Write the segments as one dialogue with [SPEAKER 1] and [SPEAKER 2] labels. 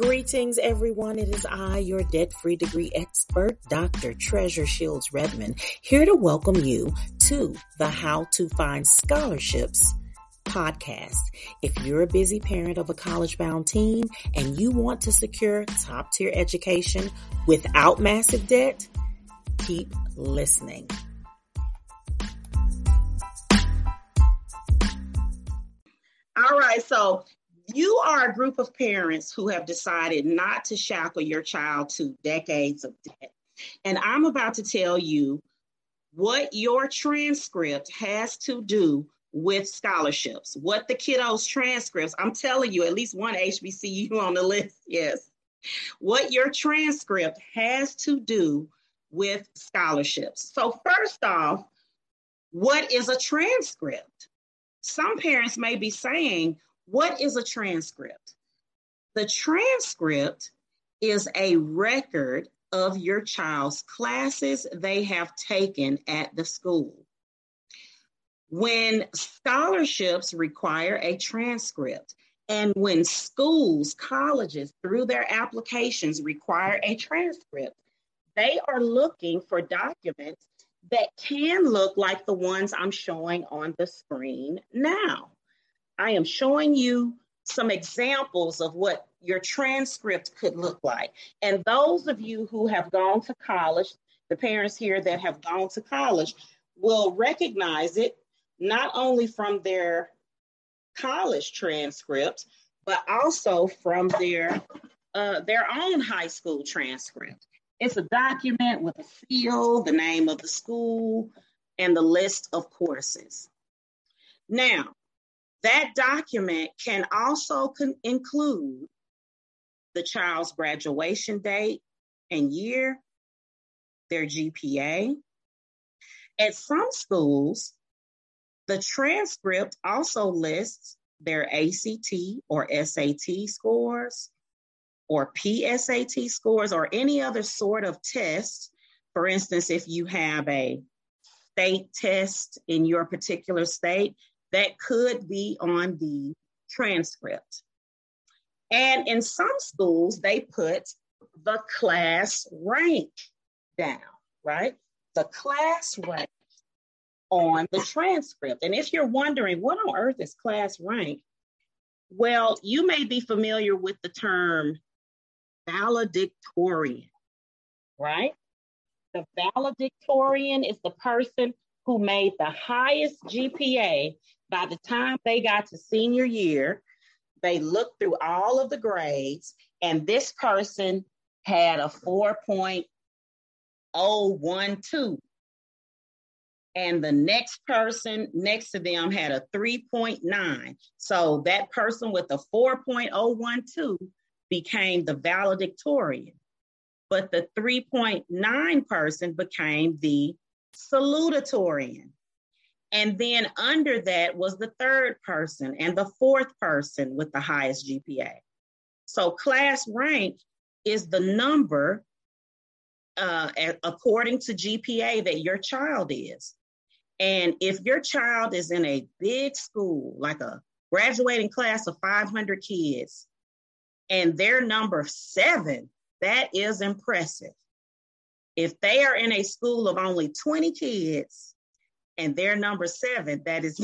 [SPEAKER 1] Greetings, everyone. It is I, your debt free degree expert, Dr. Treasure Shields Redmond, here to welcome you to the How to Find Scholarships podcast. If you're a busy parent of a college bound teen and you want to secure top tier education without massive debt, keep listening. All right, so you are a group of parents who have decided not to shackle your child to decades of debt. And I'm about to tell you what your transcript has to do with scholarships, what the kiddos' transcripts, I'm telling you, at least one HBCU on the list, yes, what your transcript has to do with scholarships. So, first off, what is a transcript? Some parents may be saying, what is a transcript? The transcript is a record of your child's classes they have taken at the school. When scholarships require a transcript, and when schools, colleges, through their applications require a transcript, they are looking for documents that can look like the ones I'm showing on the screen now. I am showing you some examples of what your transcript could look like. And those of you who have gone to college, the parents here that have gone to college, will recognize it not only from their college transcripts, but also from their uh, their own high school transcript. It's a document with a seal, the name of the school, and the list of courses. Now, that document can also con- include the child's graduation date and year, their GPA. At some schools, the transcript also lists their ACT or SAT scores or PSAT scores or any other sort of test. For instance, if you have a state test in your particular state, that could be on the transcript. And in some schools, they put the class rank down, right? The class rank on the transcript. And if you're wondering, what on earth is class rank? Well, you may be familiar with the term valedictorian, right? The valedictorian is the person who made the highest GPA by the time they got to senior year, they looked through all of the grades, and this person had a 4.012. And the next person next to them had a 3.9. So that person with the 4.012 became the valedictorian. But the 3.9 person became the salutatorian. And then under that was the third person and the fourth person with the highest GPA. So class rank is the number uh, according to GPA that your child is. And if your child is in a big school, like a graduating class of 500 kids, and their number seven, that is impressive. If they are in a school of only 20 kids and they're number seven, that is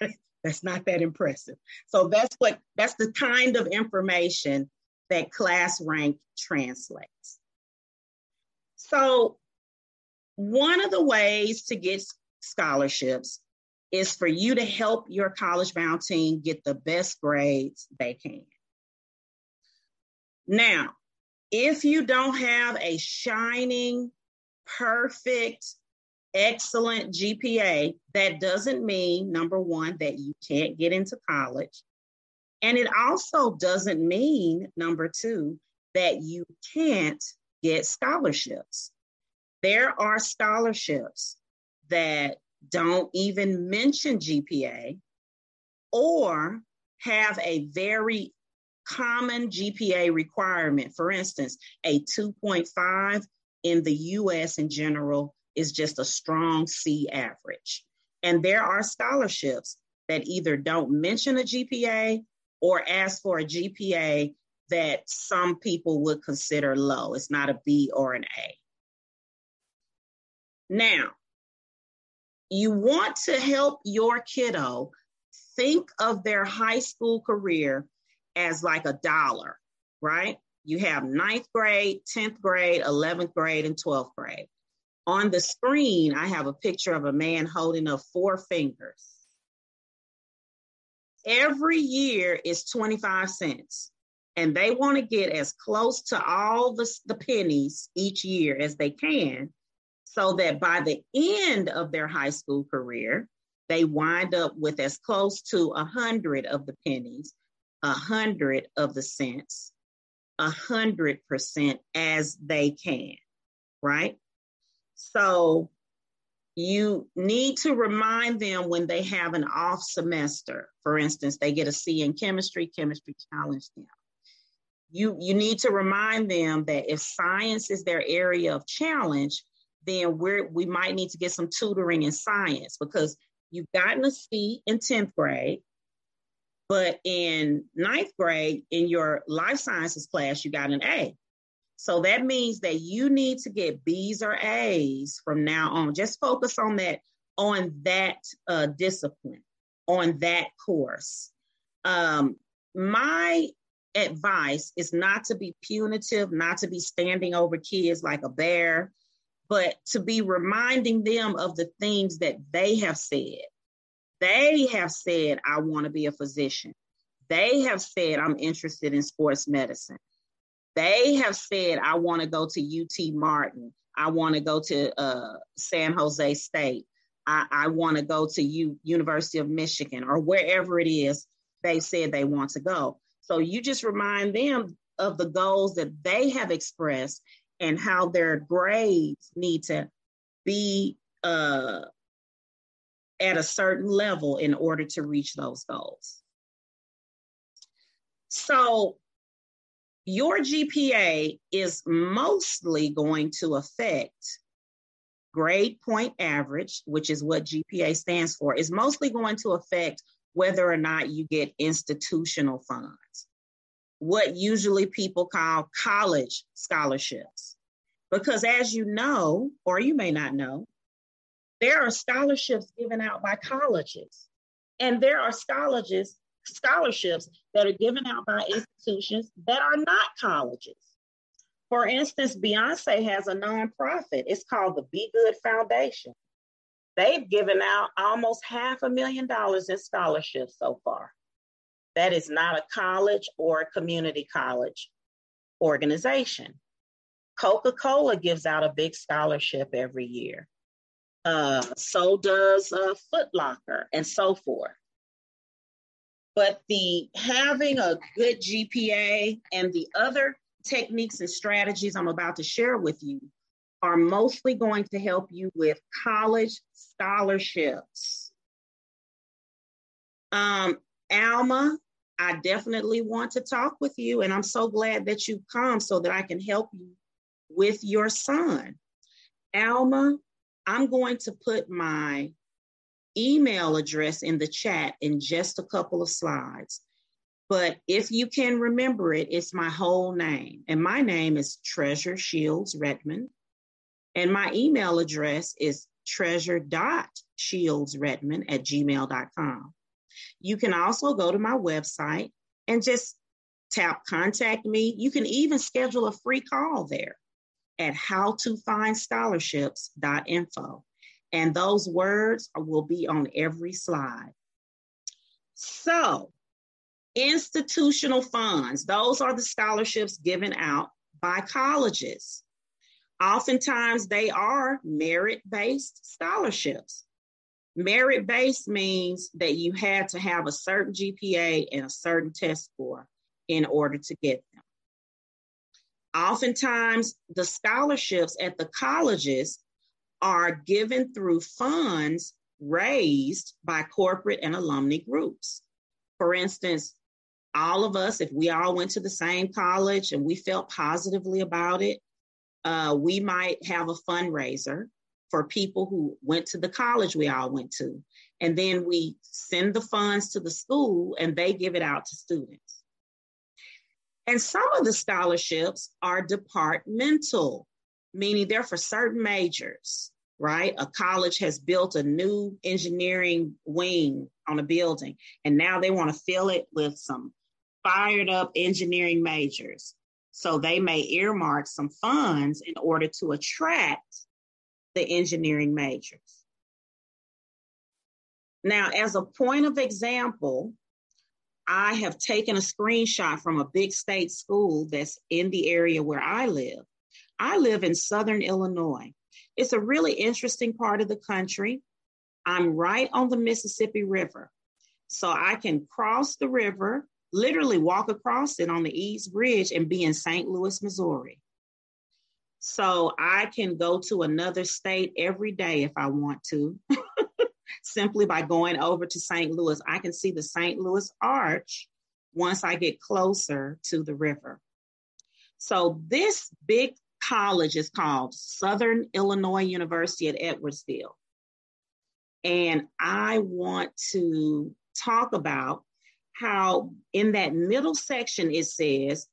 [SPEAKER 1] that's not that impressive. So that's what that's the kind of information that class rank translates. So one of the ways to get scholarships is for you to help your college bound team get the best grades they can. Now, if you don't have a shining, perfect, excellent GPA, that doesn't mean, number one, that you can't get into college. And it also doesn't mean, number two, that you can't get scholarships. There are scholarships that don't even mention GPA or have a very common GPA requirement. For instance, a 2.5 in the US in general is just a strong C average. And there are scholarships that either don't mention a GPA or ask for a GPA that some people would consider low. It's not a B or an A. Now, you want to help your kiddo think of their high school career as like a dollar, right? You have ninth grade, 10th grade, 11th grade, and 12th grade. On the screen, I have a picture of a man holding up four fingers. Every year is 25 cents and they want to get as close to all the, the pennies each year as they can so that by the end of their high school career, they wind up with as close to a hundred of the pennies, a hundred of the cents, a hundred percent as they can, right? So you need to remind them when they have an off semester. For instance, they get a C in chemistry, chemistry challenge them you you need to remind them that if science is their area of challenge then we're we might need to get some tutoring in science because you've gotten a c in 10th grade but in ninth grade in your life sciences class you got an a. So that means that you need to get b's or a's from now on. Just focus on that on that uh, discipline on that course. Um, my advice is not to be punitive, not to be standing over kids like a bear, but to be reminding them of the things that they have said. They have said, I want to be a physician. They have said, I'm interested in sports medicine. They have said, I want to go to UT Martin. I want to go to uh, San Jose State. I, I want to go to U- University of Michigan or wherever it is they said they want to go. So you just remind them of the goals that they have expressed and how their grades need to be uh, at a certain level in order to reach those goals. So your GPA is mostly going to affect grade point average, which is what GPA stands for, is mostly going to affect whether or not you get institutional funds, what usually people call college scholarships. Because as you know, or you may not know, there are scholarships given out by colleges, and there are scholarships scholarships that are given out by institutions that are not colleges. For instance, Beyonce has a nonprofit. It's called the BeyGOOD Foundation. They've given out almost half a million dollars in scholarships so far. That is not a college or a community college organization. Coca Cola gives out a big scholarship every year. Uh, so does uh, Foot Locker and so forth. But the having a good GPA and the other techniques and strategies I'm about to share with you are mostly going to help you with college scholarships. Um, Alma, I definitely want to talk with you, and I'm so glad that you've come so that I can help you with your son. Alma, I'm going to put my email address in the chat in just a couple of slides. But if you can remember it, it's my whole name. And my name is Treasure Shields Redmond. And my email address is treasure.shieldsredmond at gmail.com. You can also go to my website and just tap contact me. You can even schedule a free call there at howtofindscholarships.info. And those words will be on every slide. So, institutional funds, those are the scholarships given out by colleges. Oftentimes, they are merit based scholarships. Merit based means that you had to have a certain GPA and a certain test score in order to get them. Oftentimes, the scholarships at the colleges are given through funds raised by corporate and alumni groups. For instance, all of us, if we all went to the same college and we felt positively about it, uh, we might have a fundraiser for people who went to the college we all went to. And then we send the funds to the school and they give it out to students. And some of the scholarships are departmental, meaning they're for certain majors, right? A college has built a new engineering wing on a building, and now they want to fill it with some fired up engineering majors. So they may earmark some funds in order to attract the engineering majors. Now, as a point of example, I have taken a screenshot from a big state school that's in the area where I live. I live in Southern Illinois. It's a really interesting part of the country. I'm right on the Mississippi River. So I can cross the river, literally walk across it on the Eads Bridge and be in St. Louis, Missouri. So I can go to another state every day if I want to. simply by going over to St. Louis. I can see the St. Louis Arch once I get closer to the river. So this big college is called Southern Illinois University at Edwardsville. And I want to talk about how in that middle section it says,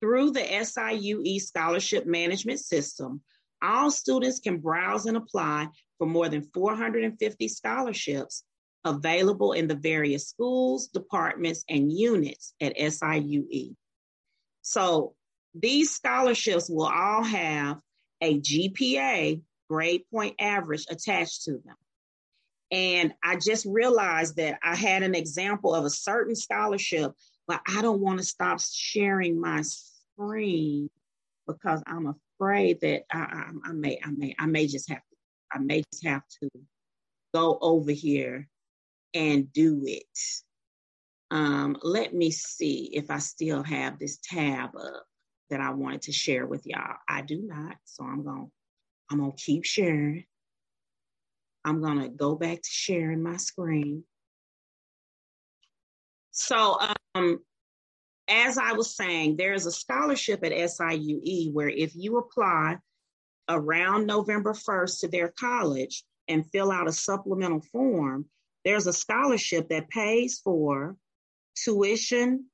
[SPEAKER 1] through the SIUE scholarship management system, all students can browse and apply for more than 450 scholarships available in the various schools, departments, and units at SIUE. So these scholarships will all have a GPA, grade point average, attached to them. And I just realized that I had an example of a certain scholarship, but I don't want to stop sharing my screen because I'm afraid that I, I, I may, I may, I may just have I may have to go over here and do it. Um, let me see if I still have this tab up that I wanted to share with y'all. I do not, so I'm to I'm to keep sharing. I'm to go back to sharing my screen. So, um, as I was saying, there's a scholarship at SIUE where if you apply around November 1st to their college and fill out a supplemental form, there's a scholarship that pays for tuition,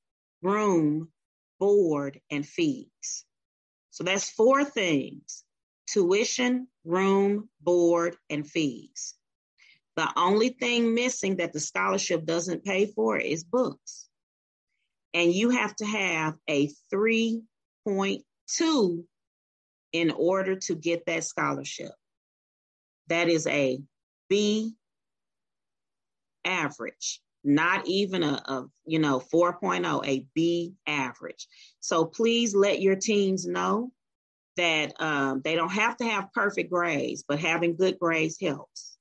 [SPEAKER 1] room, board, and fees. So that's four things tuition, room, board, and fees. The only thing missing that the scholarship doesn't pay for is books. And you have to have a 3.2 in order to get that scholarship. That is a B average, not even a, a you know 4.0, a B average. So please let your teams know that um, they don't have to have perfect grades, but having good grades helps.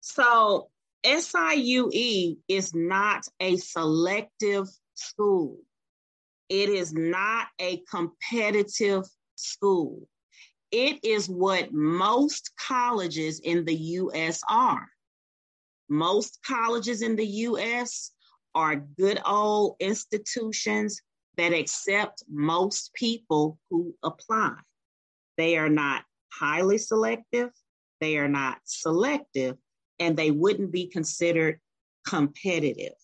[SPEAKER 1] So SIUE is not a selective school. It is not a competitive school. It is what most colleges in the US are. Most colleges in the US are good old institutions that accept most people who apply. They are not highly selective, they are not selective, and they wouldn't be considered competitive.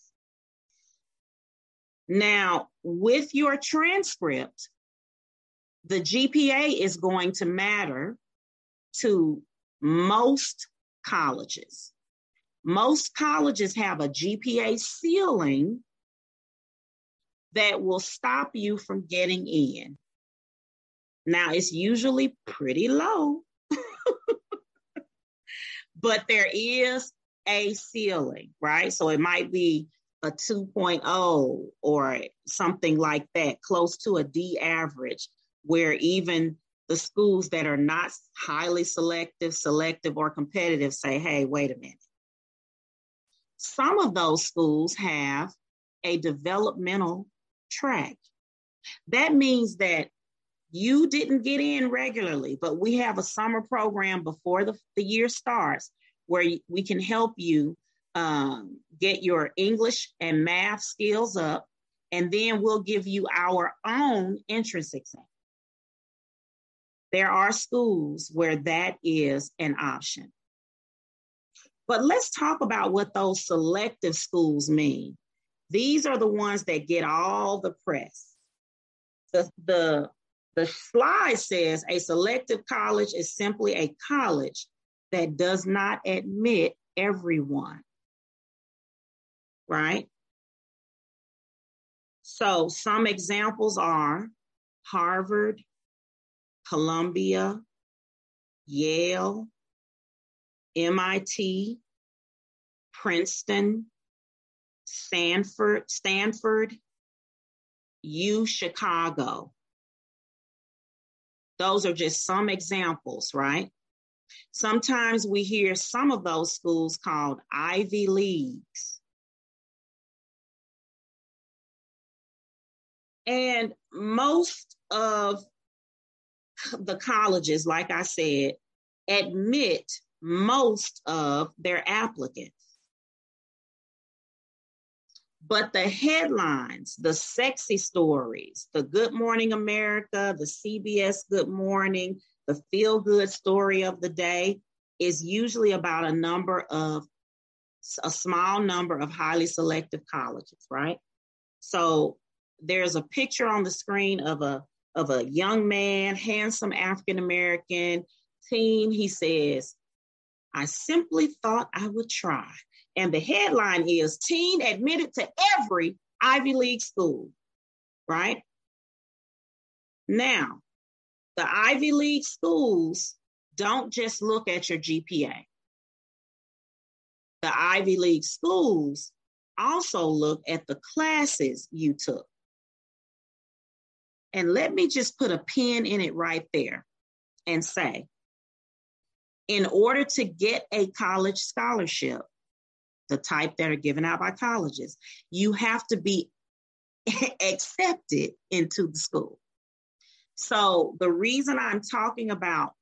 [SPEAKER 1] Now, with your transcript, the GPA is going to matter to most colleges. Most colleges have a GPA ceiling that will stop you from getting in. Now, it's usually pretty low, but there is a ceiling, right? So it might be a 2.0 or something like that, close to a D average, where even the schools that are not highly selective, selective, or competitive say, hey, wait a minute. Some of those schools have a developmental track. That means that you didn't get in regularly, but we have a summer program before the, the year starts where we can help you um, get your English and math skills up, and then we'll give you our own entrance exam. There are schools where that is an option. But let's talk about what those selective schools mean. These are the ones that get all the press. The, the, the slide says a selective college is simply a college that does not admit everyone. Right? So some examples are Harvard, Columbia, Yale, MIT, Princeton, Stanford, Stanford, U Chicago. Those are just some examples, right? Sometimes we hear some of those schools called Ivy Leagues. And most of the colleges, like I said, admit most of their applicants. But the headlines, the sexy stories, the Good Morning America, the CBS Good Morning, the feel good story of the day is usually about a number of a small number of highly selective colleges, right? So there's a picture on the screen of a of a young man, handsome African American teen. He says, I simply thought I would try. And the headline is Teen Admitted to Every Ivy League School, right? Now, the Ivy League schools don't just look at your GPA. The Ivy League schools also look at the classes you took. And let me just put a pin in it right there and say, in order to get a college scholarship, the type that are given out by colleges, you have to be accepted into the school. So the reason I'm talking about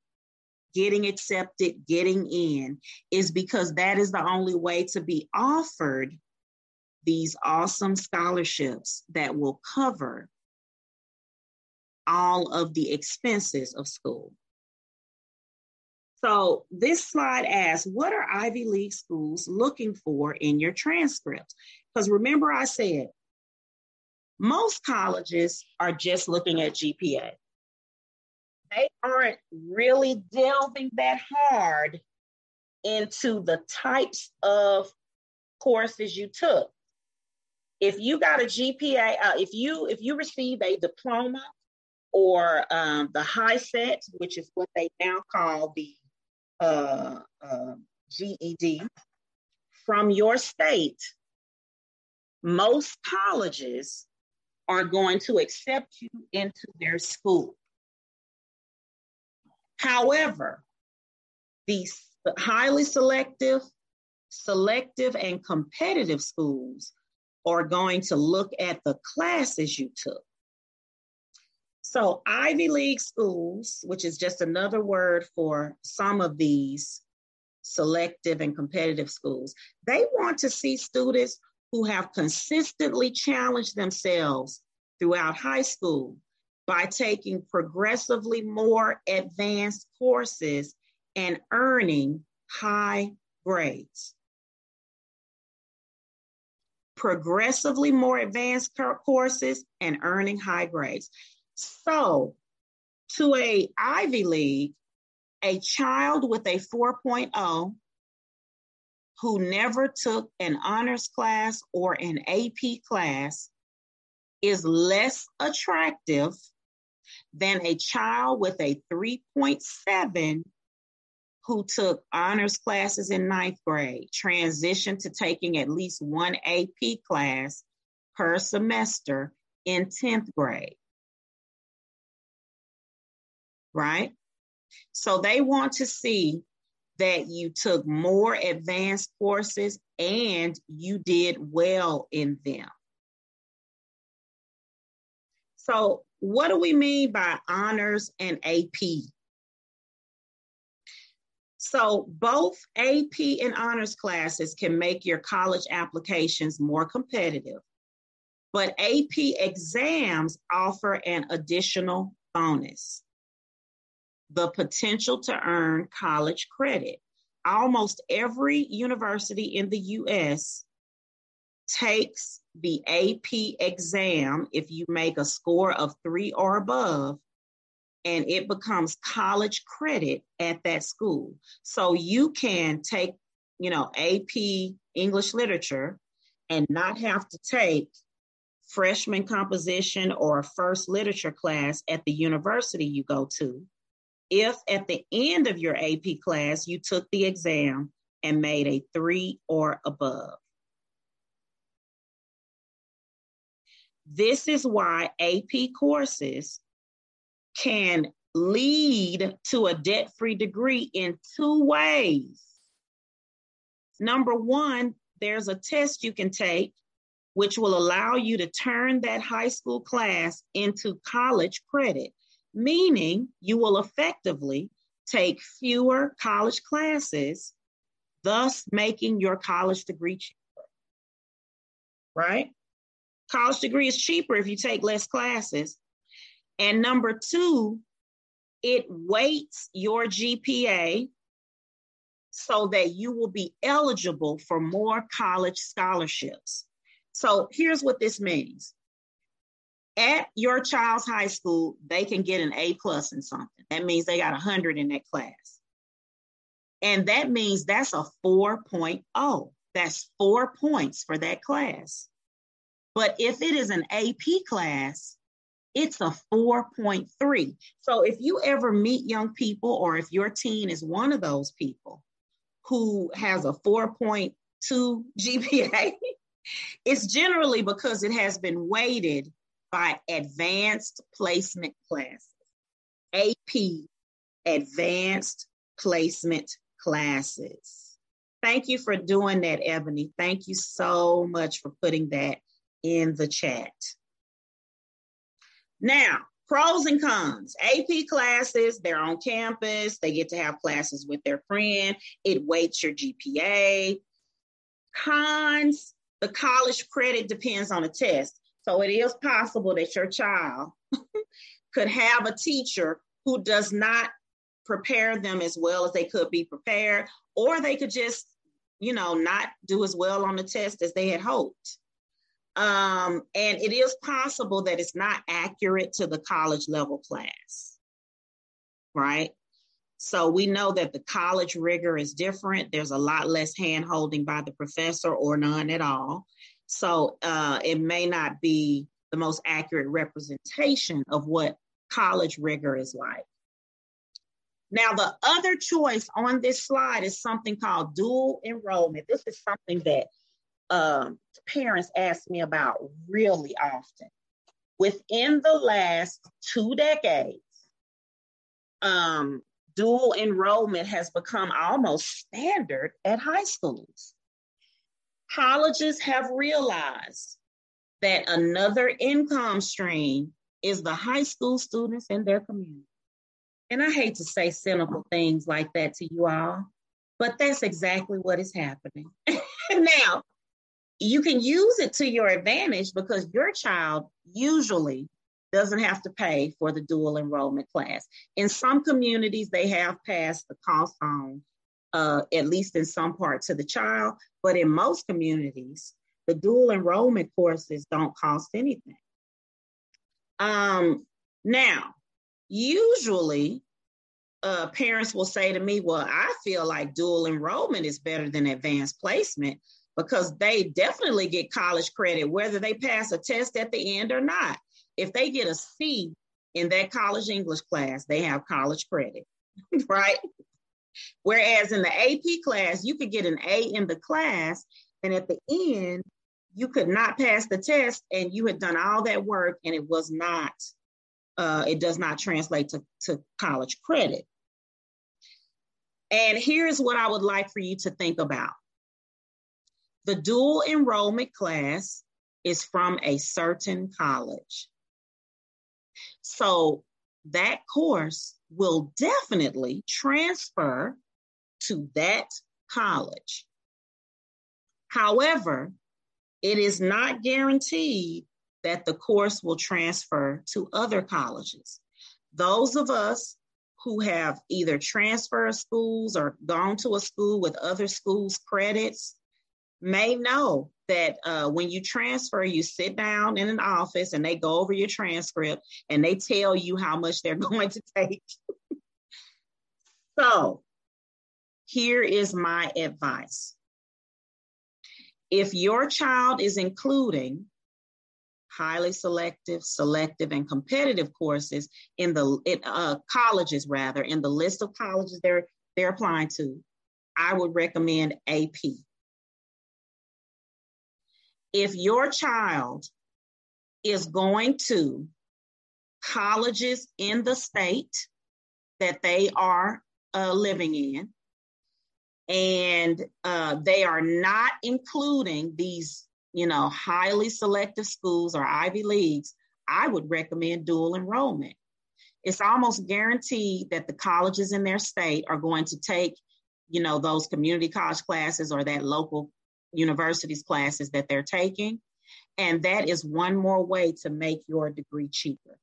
[SPEAKER 1] getting accepted, getting in, is because that is the only way to be offered these awesome scholarships that will cover all of the expenses of school. So this slide asks, what are Ivy League schools looking for in your transcripts? Because remember I said, most colleges are just looking at GPA. They aren't really delving that hard into the types of courses you took. If you got a GPA, uh, if you if you receive a diploma or um, the HiSET, which is what they now call the uh, uh, GED, from your state, most colleges are going to accept you into their school. However, these highly selective, selective, and competitive schools are going to look at the classes you took. So, Ivy League schools, which is just another word for some of these selective and competitive schools, they want to see students who have consistently challenged themselves throughout high school by taking progressively more advanced courses and earning high grades. Progressively more advanced courses and earning high grades. So, to a Ivy League, a child with a 4.0 who never took an honors class or an AP class is less attractive than a child with a 3.7 who took honors classes in ninth grade, transitioned to taking at least one AP class per semester in 10th grade right? So they want to see that you took more advanced courses and you did well in them. So, what do we mean by honors and AP? So, both AP and honors classes can make your college applications more competitive, but AP exams offer an additional bonus the potential to earn college credit. Almost every university in the US takes the AP exam if you make a score of three or above, and it becomes college credit at that school. So you can take, you know, AP English literature and not have to take freshman composition or first literature class at the university you go to. If at the end of your AP class you took the exam and made a three or above. This is why AP courses can lead to a debt free degree in two ways. Number one, there's a test you can take which will allow you to turn that high school class into college credit, meaning you will effectively take fewer college classes, thus making your college degree cheaper. Right? College degree is cheaper if you take less classes. And number two, it weights your GPA so that you will be eligible for more college scholarships. So here's what this means. At your child's high school, they can get an A plus in something. That means they got 100 in that class. And that means that's a 4.0. That's four points for that class. But if it is an AP class, it's a 4.3. So if you ever meet young people, or if your teen is one of those people who has a 4.2 GPA, it's generally because it has been weighted by advanced placement classes, AP, advanced placement classes. Thank you for doing that, Ebony. Thank you so much for putting that in the chat. Now, pros and cons. AP classes, they're on campus, they get to have classes with their friend, it weights your GPA. Cons, the college credit depends on a test. So it is possible that your child could have a teacher who does not prepare them as well as they could be prepared, or they could just, you know, not do as well on the test as they had hoped. Um, and it is possible that it's not accurate to the college level class, right? So we know that the college rigor is different. There's a lot less hand holding by the professor or none at all. So uh, it may not be the most accurate representation of what college rigor is like. Now, the other choice on this slide is something called dual enrollment. This is something that um, parents ask me about really often. Within the last two decades, um, dual enrollment has become almost standard at high schools. Colleges have realized that another income stream is the high school students in their community. And I hate to say cynical things like that to you all, but that's exactly what is happening. now, you can use it to your advantage because your child usually doesn't have to pay for the dual enrollment class. In some communities, they have passed the cost on, uh, at least in some part, to the child. But in most communities, the dual enrollment courses don't cost anything. Um, now, usually, uh, parents will say to me, Well, I feel like dual enrollment is better than advanced placement because they definitely get college credit, whether they pass a test at the end or not if they get a C in that college English class, they have college credit, right? Whereas in the AP class, you could get an A in the class, and at the end, you could not pass the test, and you had done all that work, and it was not, uh, it does not translate to, to college credit. And here's what I would like for you to think about the dual enrollment class is from a certain college. So that course will definitely transfer to that college. However, it is not guaranteed that the course will transfer to other colleges. Those of us who have either transferred schools or gone to a school with other schools' credits may know that uh, when you transfer, you sit down in an office and they go over your transcript and they tell you how much they're going to take. so, here is my advice. If your child is including highly selective, selective, and competitive courses in the in, uh, colleges, rather, in the list of colleges they're they're applying to, I would recommend AP. If your child is going to colleges in the state that they are uh, living in, and uh, they are not including these you know, highly selective schools or Ivy Leagues, I would recommend dual enrollment. It's almost guaranteed that the colleges in their state are going to take, you know, those community college classes or that local universities classes that they're taking. And that is one more way to make your degree cheaper.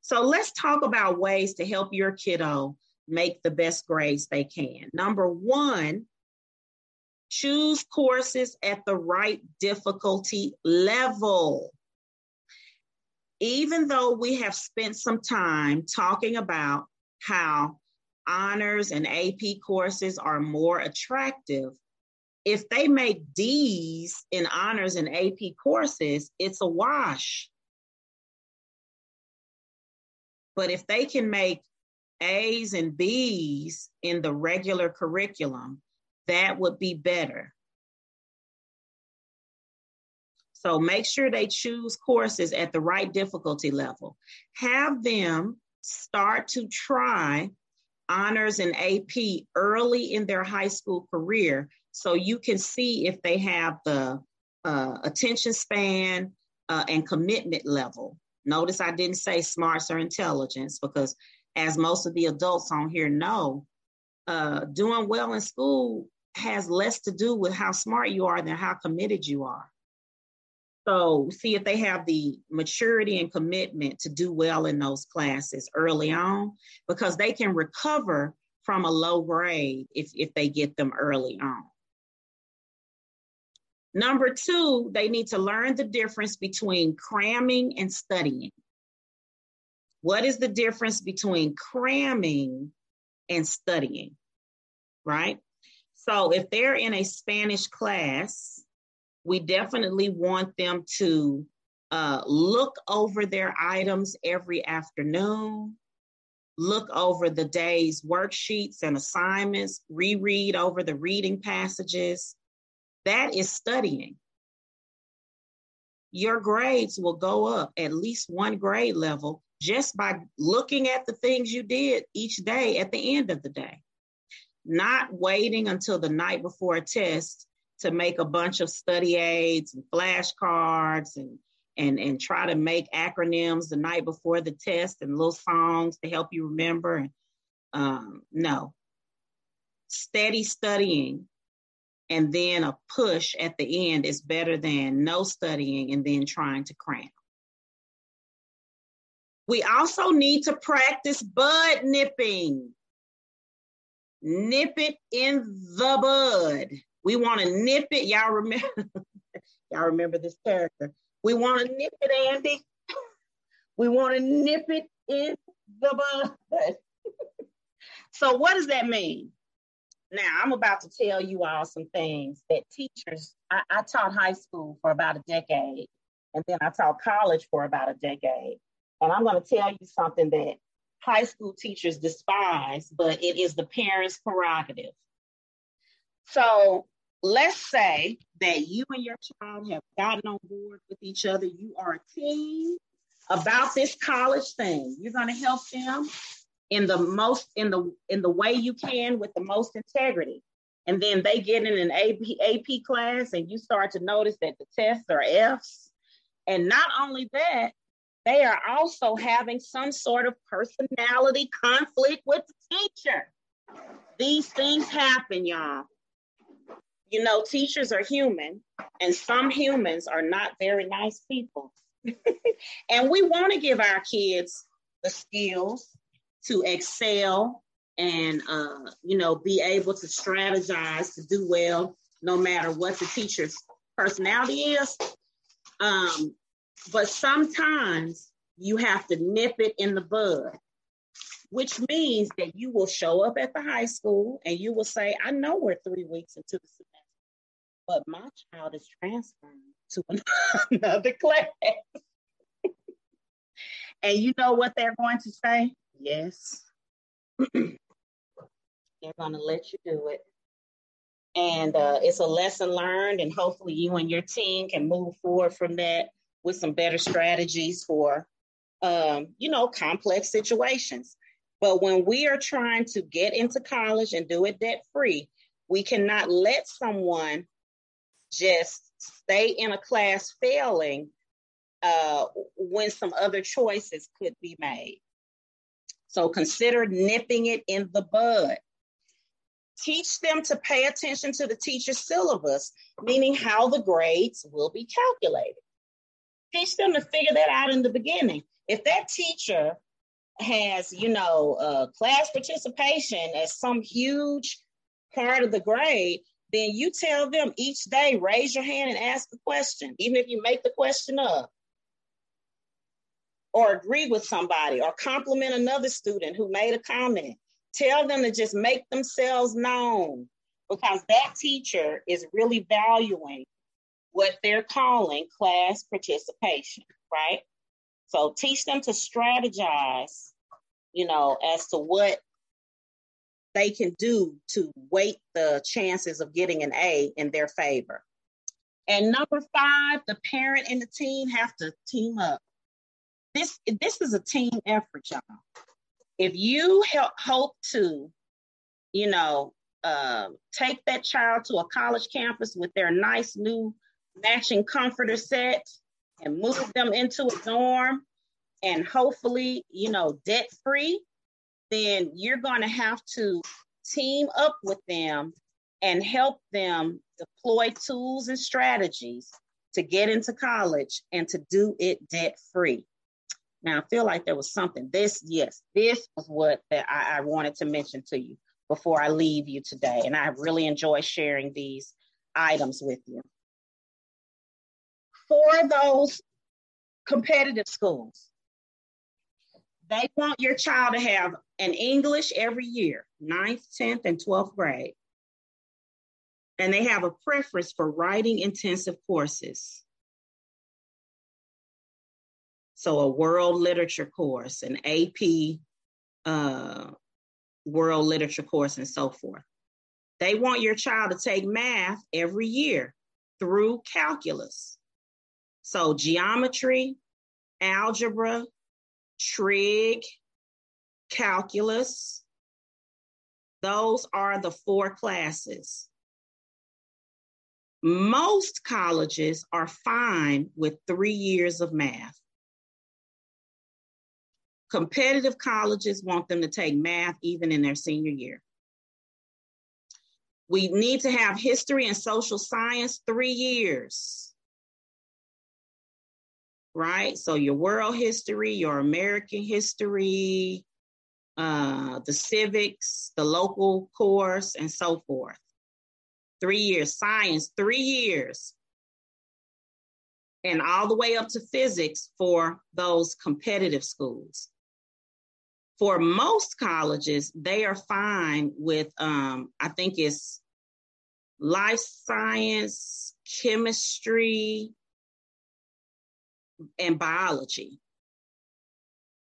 [SPEAKER 1] So let's talk about ways to help your kiddo make the best grades they can. Number one, Choose courses at the right difficulty level. Even though we have spent some time talking about how honors and AP courses are more attractive, if they make D's in honors and AP courses, it's a wash. But if they can make A's and B's in the regular curriculum, that would be better. So make sure they choose courses at the right difficulty level. Have them start to try honors and AP early in their high school career so you can see if they have the uh, attention span uh, and commitment level. Notice I didn't say smarts or intelligence because, as most of the adults on here know, uh, doing well in school has less to do with how smart you are than how committed you are. So, see if they have the maturity and commitment to do well in those classes early on, because they can recover from a low grade if, if they get them early on. Number two, they need to learn the difference between cramming and studying. What is the difference between cramming and studying? Right? So if they're in a Spanish class, we definitely want them to uh, look over their items every afternoon, look over the day's worksheets and assignments, reread over the reading passages. That is studying. Your grades will go up at least one grade level just by looking at the things you did each day at the end of the day not waiting until the night before a test to make a bunch of study aids and flashcards and and and try to make acronyms the night before the test and little songs to help you remember. And um, no, steady studying and then a push at the end is better than no studying and then trying to cram. We also need to practice bud nipping nip it in the bud. We want to nip it. Y'all remember? y'all remember this character? We want to nip it, Andy. we want to nip it in the bud. so, what does that mean? Now, I'm about to tell you all some things that teachers. I, I taught high school for about a decade, and then I taught college for about a decade. And I'm going to tell you something that high school teachers despise, but it is the parents' prerogative. So let's say that you and your child have gotten on board with each other. You are a team about this college thing. You're going to help them in the most in the in the way you can with the most integrity. And then they get in an AP, AP class and you start to notice that the tests are F's. And not only that, they are also having some sort of personality conflict with the teacher. These things happen, y'all. You know, teachers are human, and some humans are not very nice people. and we want to give our kids the skills to excel and uh, you know be able to strategize to do well no matter what the teacher's personality is um, but sometimes you have to nip it in the bud which means that you will show up at the high school and you will say i know we're three weeks into the but my child is transferring to another class and you know what they're going to say yes they're going to let you do it. And uh, it's a lesson learned, and hopefully, you and your team can move forward from that with some better strategies for, um, you know, complex situations. But when we are trying to get into college and do it debt free, we cannot let someone just stay in a class failing uh, when some other choices could be made. So consider nipping it in the bud. Teach them to pay attention to the teacher's syllabus, meaning how the grades will be calculated. Teach them to figure that out in the beginning. If that teacher has, you know, uh, class participation as some huge part of the grade, then you tell them each day, raise your hand and ask a question, even if you make the question up or agree with somebody or compliment another student who made a comment. Tell them to just make themselves known because that teacher is really valuing what they're calling class participation, right? So teach them to strategize, you know, as to what they can do to weight the chances of getting an A in their favor. And number five, the parent and the team have to team up this this is a team effort, y'all. If you help, hope to, you know, uh, take that child to a college campus with their nice new matching comforter set and move them into a dorm and hopefully, you know, debt free, then you're going to have to team up with them and help them deploy tools and strategies to get into college and to do it debt free. Now I feel like there was something. This, yes, this was what that I, I wanted to mention to you before I leave you today. And I really enjoy sharing these items with you. For those competitive schools, they want your child to have an English every year, ninth, 10th, and 12th grade. And they have a preference for writing intensive courses. So a world literature course, an AP uh, world literature course, and so forth. They want your child to take math every year through calculus. So geometry, algebra, trig, calculus, those are the four classes. Most colleges are fine with three years of math. Competitive colleges want them to take math even in their senior year. We need to have history and social science three years. Right? So your world history, your American history, uh, the civics, the local course, and so forth. Three years. Science, three years and all the way up to physics for those competitive schools for most colleges, they are fine with, um, I think it's life science, chemistry, and biology.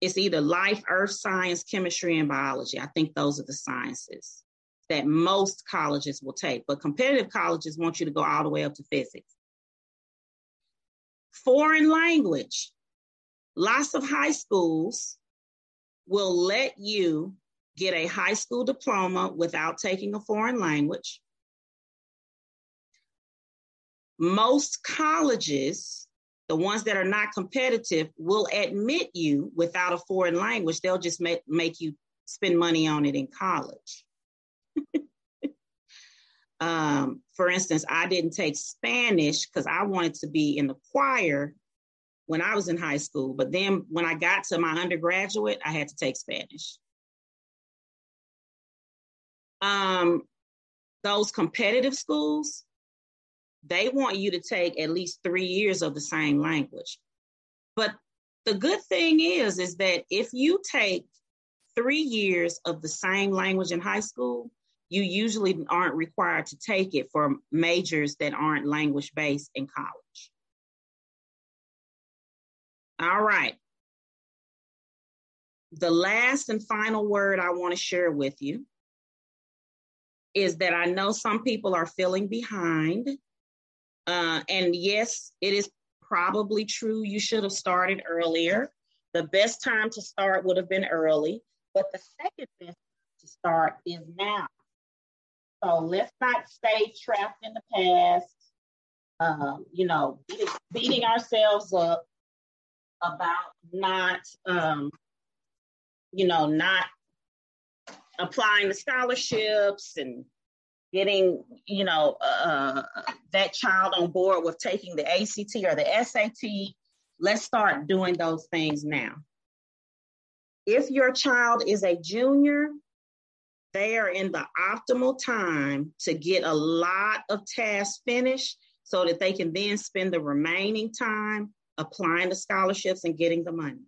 [SPEAKER 1] It's either life, earth science, chemistry, and biology. I think those are the sciences that most colleges will take, but competitive colleges want you to go all the way up to physics. Foreign language. Lots of high schools will let you get a high school diploma without taking a foreign language. Most colleges, the ones that are not competitive, will admit you without a foreign language. They'll just make, make you spend money on it in college. um, for instance, I didn't take Spanish because I wanted to be in the choir when I was in high school. But then when I got to my undergraduate, I had to take Spanish. Um, those competitive schools, they want you to take at least three years of the same language. But the good thing is, is that if you take three years of the same language in high school, you usually aren't required to take it for majors that aren't language based in college. All right. The last and final word I want to share with you is that I know some people are feeling behind. Uh, and yes, it is probably true. You should have started earlier. The best time to start would have been early, but the second best to start is now. So let's not stay trapped in the past, um, you know, beating, ourselves up about not, um, you know, not applying the scholarships and getting, you know, uh, that child on board with taking the ACT or the SAT. Let's start doing those things now. If your child is a junior, they are in the optimal time to get a lot of tasks finished so that they can then spend the remaining time applying the scholarships and getting the money.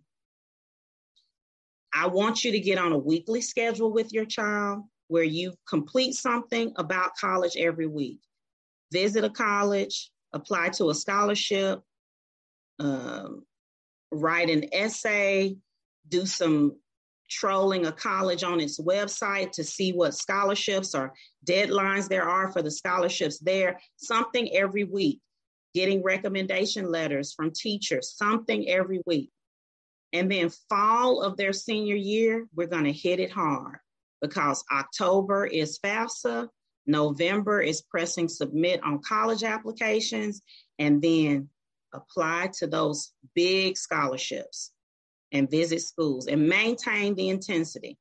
[SPEAKER 1] I want you to get on a weekly schedule with your child where you complete something about college every week. Visit a college, apply to a scholarship, um, write an essay, do some trolling a college on its website to see what scholarships or deadlines there are for the scholarships there, something every week, getting recommendation letters from teachers, something every week. And then fall of their senior year, we're going to hit it hard because October is FAFSA, November is pressing submit on college applications, and then apply to those big scholarships and visit schools and maintain the intensity.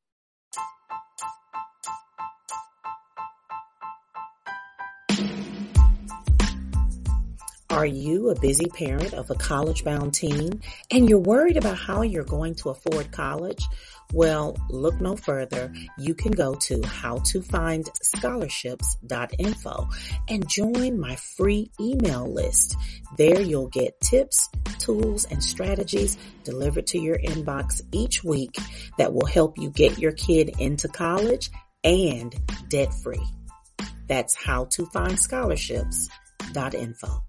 [SPEAKER 2] Are you a busy parent of a college bound teen and you're worried about how you're going to afford college? Well, look no further. You can go to howtofindscholarships.info and join my free email list. There you'll get tips, tools, and strategies delivered to your inbox each week that will help you get your kid into college and debt free. That's howtofindscholarships.info.